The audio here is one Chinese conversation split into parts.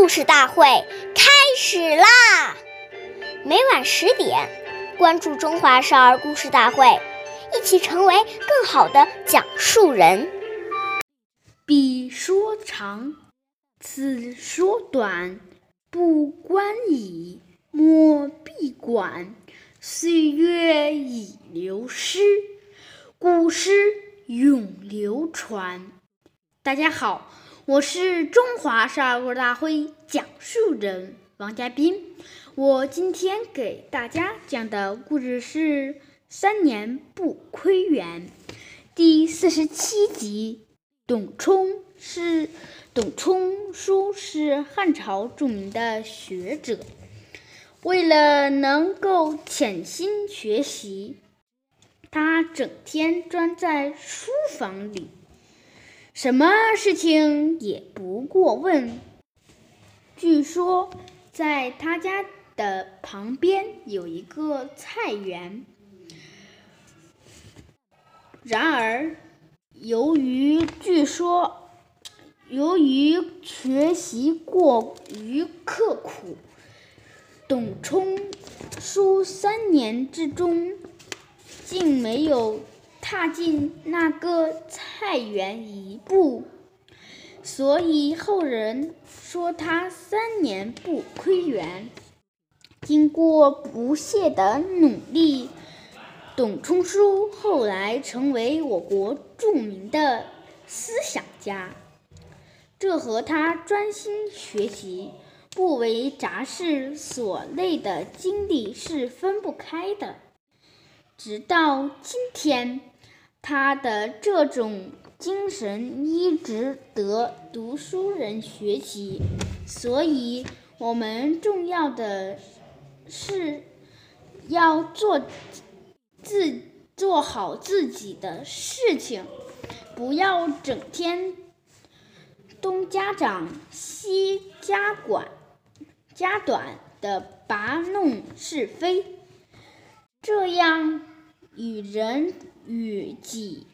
故事大会开始啦！每晚十点，关注《中华少儿故事大会》，一起成为更好的讲述人。彼说长，此说短，不关己，莫闭馆。岁月已流失，古诗永流传。大家好。我是中华少儿故事大会讲述人王佳斌，我今天给大家讲的故事是《三年不窥园》第四十七集。董冲是董冲叔是汉朝著名的学者，为了能够潜心学习，他整天钻在书房里。什么事情也不过问。据说，在他家的旁边有一个菜园。然而，由于据说，由于学习过于刻苦，董冲书三年之中，竟没有。踏进那个园一步，所以后人说他三年不窥园。经过不懈的努力，董冲书后来成为我国著名的思想家。这和他专心学习、不为杂事所累的经历是分不开的。直到今天。他的这种精神一直得读书人学习，所以我们重要的是要做自做好自己的事情，不要整天东家长西家管家短的拔弄是非，这样与人。与己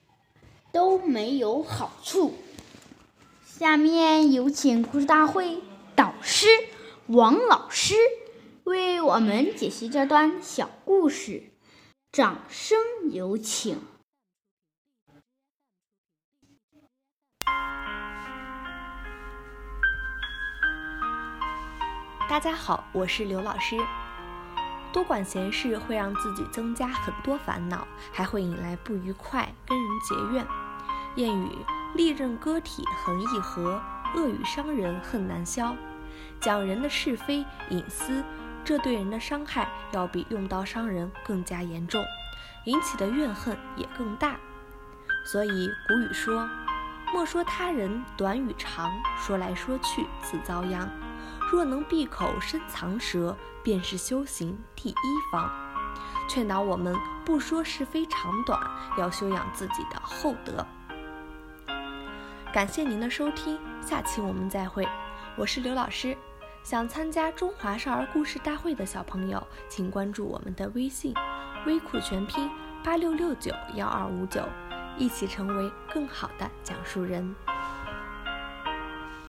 都没有好处。下面有请故事大会导师王老师为我们解析这段小故事，掌声有请。大家好，我是刘老师。多管闲事会让自己增加很多烦恼，还会引来不愉快，跟人结怨。谚语：利刃割体横易合，恶语伤人恨难消。讲人的是非隐私，这对人的伤害要比用刀伤人更加严重，引起的怨恨也更大。所以古语说：莫说他人短与长，说来说去自遭殃。若能闭口深藏舌，便是修行第一方。劝导我们不说是非长短，要修养自己的厚德。感谢您的收听，下期我们再会。我是刘老师。想参加中华少儿故事大会的小朋友，请关注我们的微信“微库全拼八六六九幺二五九”，一起成为更好的讲述人。